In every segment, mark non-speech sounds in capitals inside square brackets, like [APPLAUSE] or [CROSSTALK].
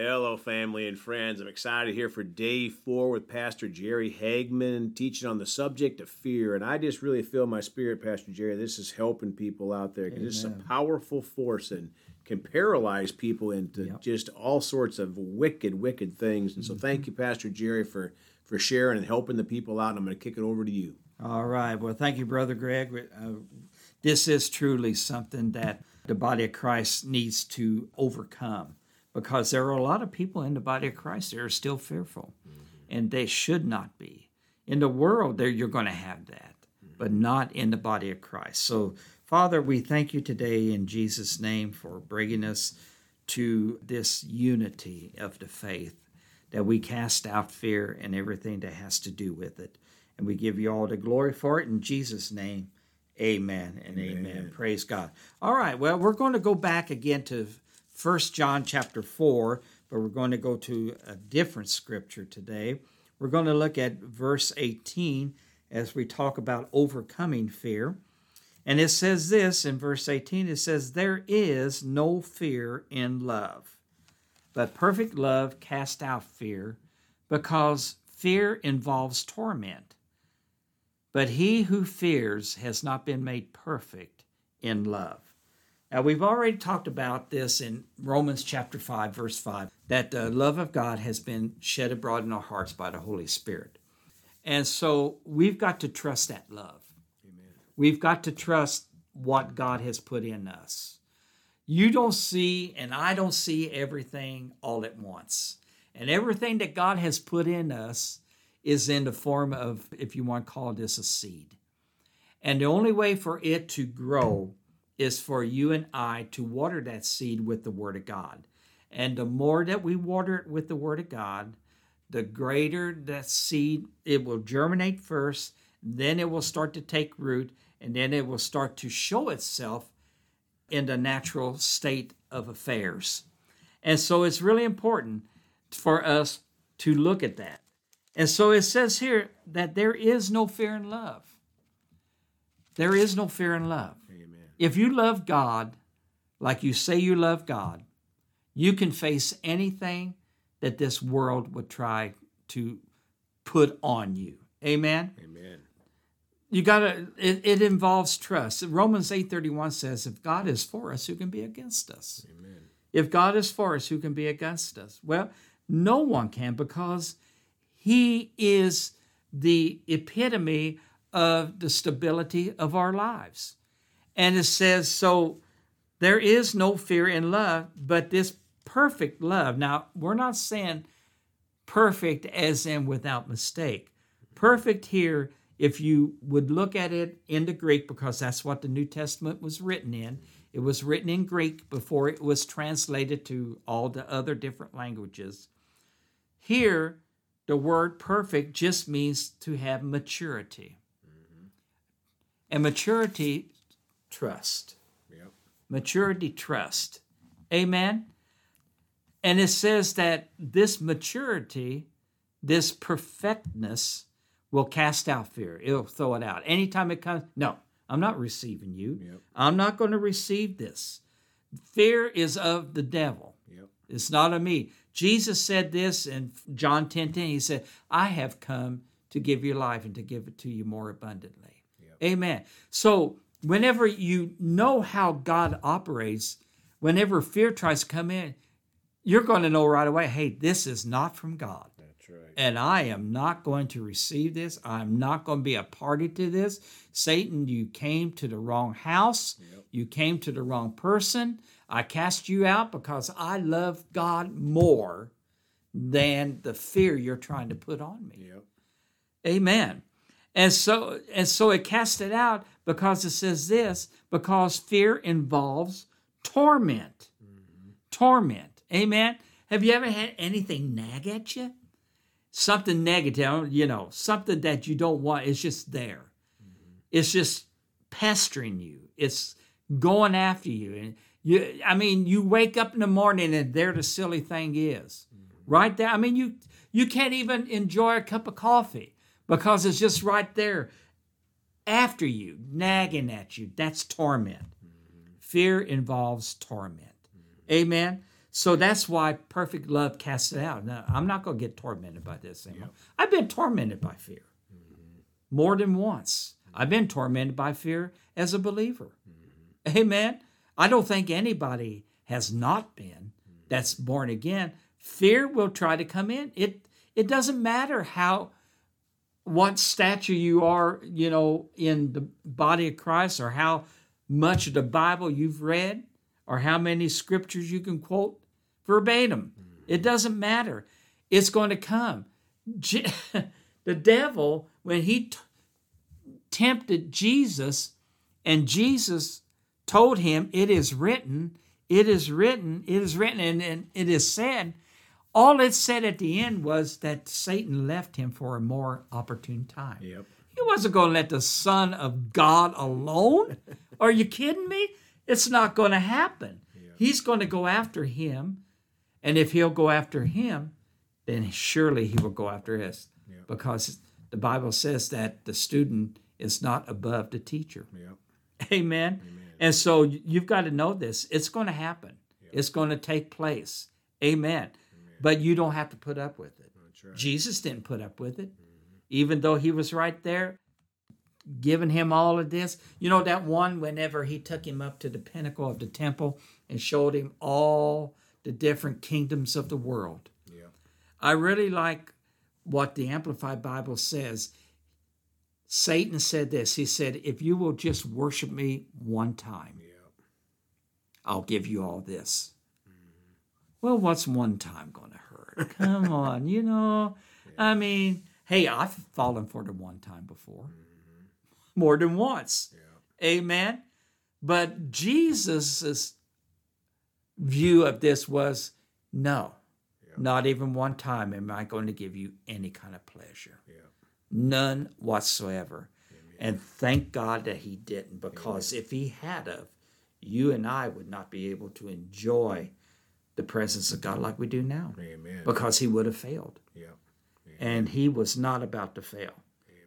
Hello, family and friends. I'm excited here for day four with Pastor Jerry Hagman teaching on the subject of fear. And I just really feel my spirit, Pastor Jerry, this is helping people out there because it's a powerful force and can paralyze people into Yep. just all sorts of wicked, wicked things. And so thank you, Pastor Jerry, for, for sharing and helping the people out. And I'm going to kick it over to you. All right. Well, thank you, Brother Greg. Uh, this is truly something that the body of Christ needs to overcome because there are a lot of people in the body of Christ that are still fearful, mm-hmm. and they should not be. In the world, there you're going to have that, mm-hmm. but not in the body of Christ. So, Father, we thank you today in Jesus' name for bringing us to this unity of the faith that we cast out fear and everything that has to do with it. And we give you all the glory for it in Jesus' name. Amen and amen. Praise God. All right, well, we're going to go back again to First John chapter 4, but we're going to go to a different scripture today. We're going to look at verse 18 as we talk about overcoming fear. And it says this in verse 18 it says, There is no fear in love, but perfect love casts out fear, because fear involves torment. But he who fears has not been made perfect in love. Now, we've already talked about this in Romans chapter 5, verse 5, that the love of God has been shed abroad in our hearts by the Holy Spirit. And so we've got to trust that love. We've got to trust what God has put in us. You don't see, and I don't see everything all at once. And everything that God has put in us is in the form of, if you want to call this a seed. And the only way for it to grow is for you and I to water that seed with the Word of God. And the more that we water it with the Word of God, the greater that seed, it will germinate first, then it will start to take root, and then it will start to show itself in the natural state of affairs. And so it's really important for us to look at that. And so it says here that there is no fear in love. There is no fear in love. If you love God like you say you love God, you can face anything that this world would try to put on you. Amen. Amen. You got to it, it involves trust. Romans 8:31 says if God is for us, who can be against us? Amen. If God is for us, who can be against us? Well, no one can because he is the epitome of the stability of our lives. And it says, so there is no fear in love, but this perfect love. Now, we're not saying perfect as in without mistake. Perfect here, if you would look at it in the Greek, because that's what the New Testament was written in. It was written in Greek before it was translated to all the other different languages. Here, the word perfect just means to have maturity. And maturity, trust. Yep. Maturity, trust. Amen. And it says that this maturity, this perfectness, will cast out fear. It'll throw it out. Anytime it comes, no, I'm not receiving you. Yep. I'm not going to receive this. Fear is of the devil. Yep. It's not of me. Jesus said this in John 10 10. He said, I have come to give you life and to give it to you more abundantly. Amen. So, whenever you know how God operates, whenever fear tries to come in, you're going to know right away hey, this is not from God. That's right. And I am not going to receive this. I'm not going to be a party to this. Satan, you came to the wrong house. You came to the wrong person. I cast you out because I love God more than the fear you're trying to put on me. Yep. Amen. And so and so it cast it out because it says this because fear involves torment. Torment. Amen. Have you ever had anything nag at you? Something negative, you know, something that you don't want. It's just there. It's just pestering you. It's going after you. And you I mean, you wake up in the morning and there the silly thing is. Right there. I mean, you you can't even enjoy a cup of coffee because it's just right there after you, nagging at you. That's torment. Fear involves torment. Amen. So that's why perfect love casts it out. Now, I'm not going to get tormented by this anymore. I've been tormented by fear more than once. I've been tormented by fear as a believer. Amen. I don't think anybody has not been that's born again. Fear will try to come in. It it doesn't matter how what stature you are, you know, in the body of Christ or how much of the Bible you've read or how many scriptures you can quote verbatim. Mm. It doesn't matter. It's going to come. [LAUGHS] the devil, when he t- tempted Jesus and Jesus told him, It is written, it is written, it is written, and, and it is said, all it said at the end was that Satan left him for a more opportune time. Yep. He wasn't going to let the Son of God alone. Are you kidding me? It's not going to happen. He's going to go after him. And if he'll go after him, then surely he will go after us. Because the Bible says that the student is not above the teacher. Yep. Amen. And so you've got to know this. It's going to happen. It's going to take place. Amen. But you don't have to put up with it. Jesus didn't put up with it, mm-hmm. even though he was right there giving him all of this. You know, that one, whenever he took him up to the pinnacle of the temple and showed him all the different kingdoms of the world. Yeah. I really like what the Amplified Bible says. Satan said this. He said, If you will just worship me one time, Yeah. I'll give you all this. Well, what's one time going to hurt? Come [LAUGHS] on, you know. I mean, hey, I've fallen for the one time before, mm-hmm. more than once. Amen. But Jesus's view of this was no, not even one time am I going to give you any kind of pleasure. Yeah. None whatsoever. And thank God that he didn't, because if he had of, you and I would not be able to enjoy the presence of God like we do now, Amen. because he would have failed. Yeah. And he was not about to fail,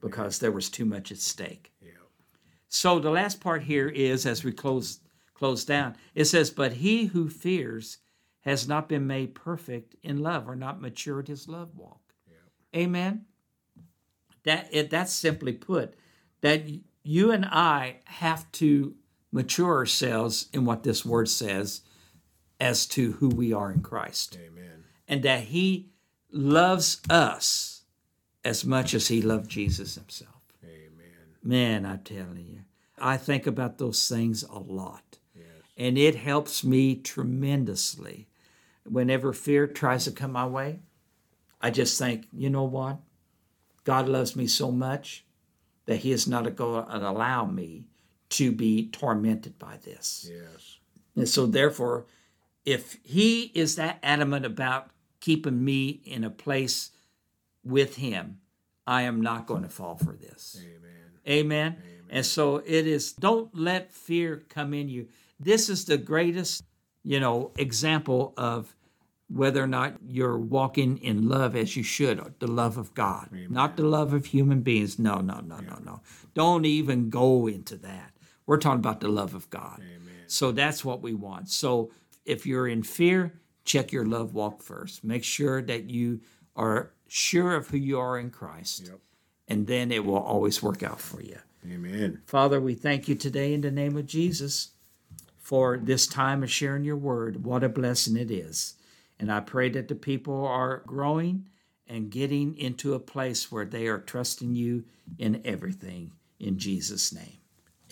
because there was too much at stake. Yeah. So the last part here is as we close close down, it says, But he who fears has not been made perfect in love or not matured his love walk. Amen. That it that's simply put, that you and I have to mature ourselves in what this word says as to who we are in Christ. Amen. And that he loves us as much as he loved Jesus himself. Amen. Man, I'm telling you, I think about those things a lot. And it helps me tremendously. Whenever fear tries to come my way, I just think, you know what? God loves me so much that He is not going to allow me to be tormented by this. Yes. And so, therefore, if He is that adamant about keeping me in a place with Him, I am not going to fall for this. Amen. Amen. And so it is, don't let fear come in you. This is the greatest, you know, example of whether or not you're walking in love as you should, the love of God, not the love of human beings. No, no, no, no, no. Don't even go into that. We're talking about the love of God. Amen. So that's what we want. So if you're in fear, check your love walk first. Make sure that you are sure of who you are in Christ, Yep. and then it will always work out for you. Amen. Father, we thank you today in the name of Jesus for this time of sharing your word. What a blessing it is. And I pray that the people are growing and getting into a place where they are trusting you in everything. In Jesus' name,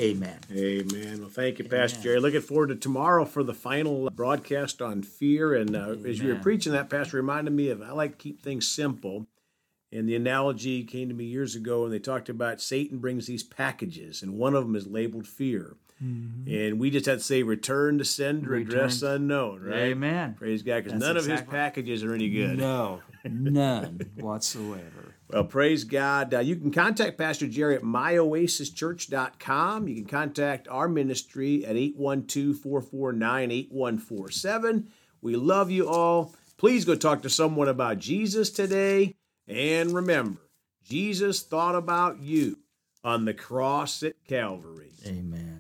amen. Amen. Well, thank you, Pastor Jerry. Looking forward to tomorrow for the final broadcast on fear. And uh, as you were preaching that, Pastor, reminded me of I like to keep things simple. And the analogy came to me years ago, and they talked about Satan brings these packages, and one of them is labeled fear. And we just had to say return to sender, address unknown, right? Amen. Praise God, because none of his packages are any good. No, [LAUGHS] none whatsoever. Well, praise God. Uh, you can contact Pastor Jerry at myoasischurch.com. You can contact our ministry at 812 449 8147. We love you all. Please go talk to someone about Jesus today. And remember, Jesus thought about you on the cross at Calvary. Amen.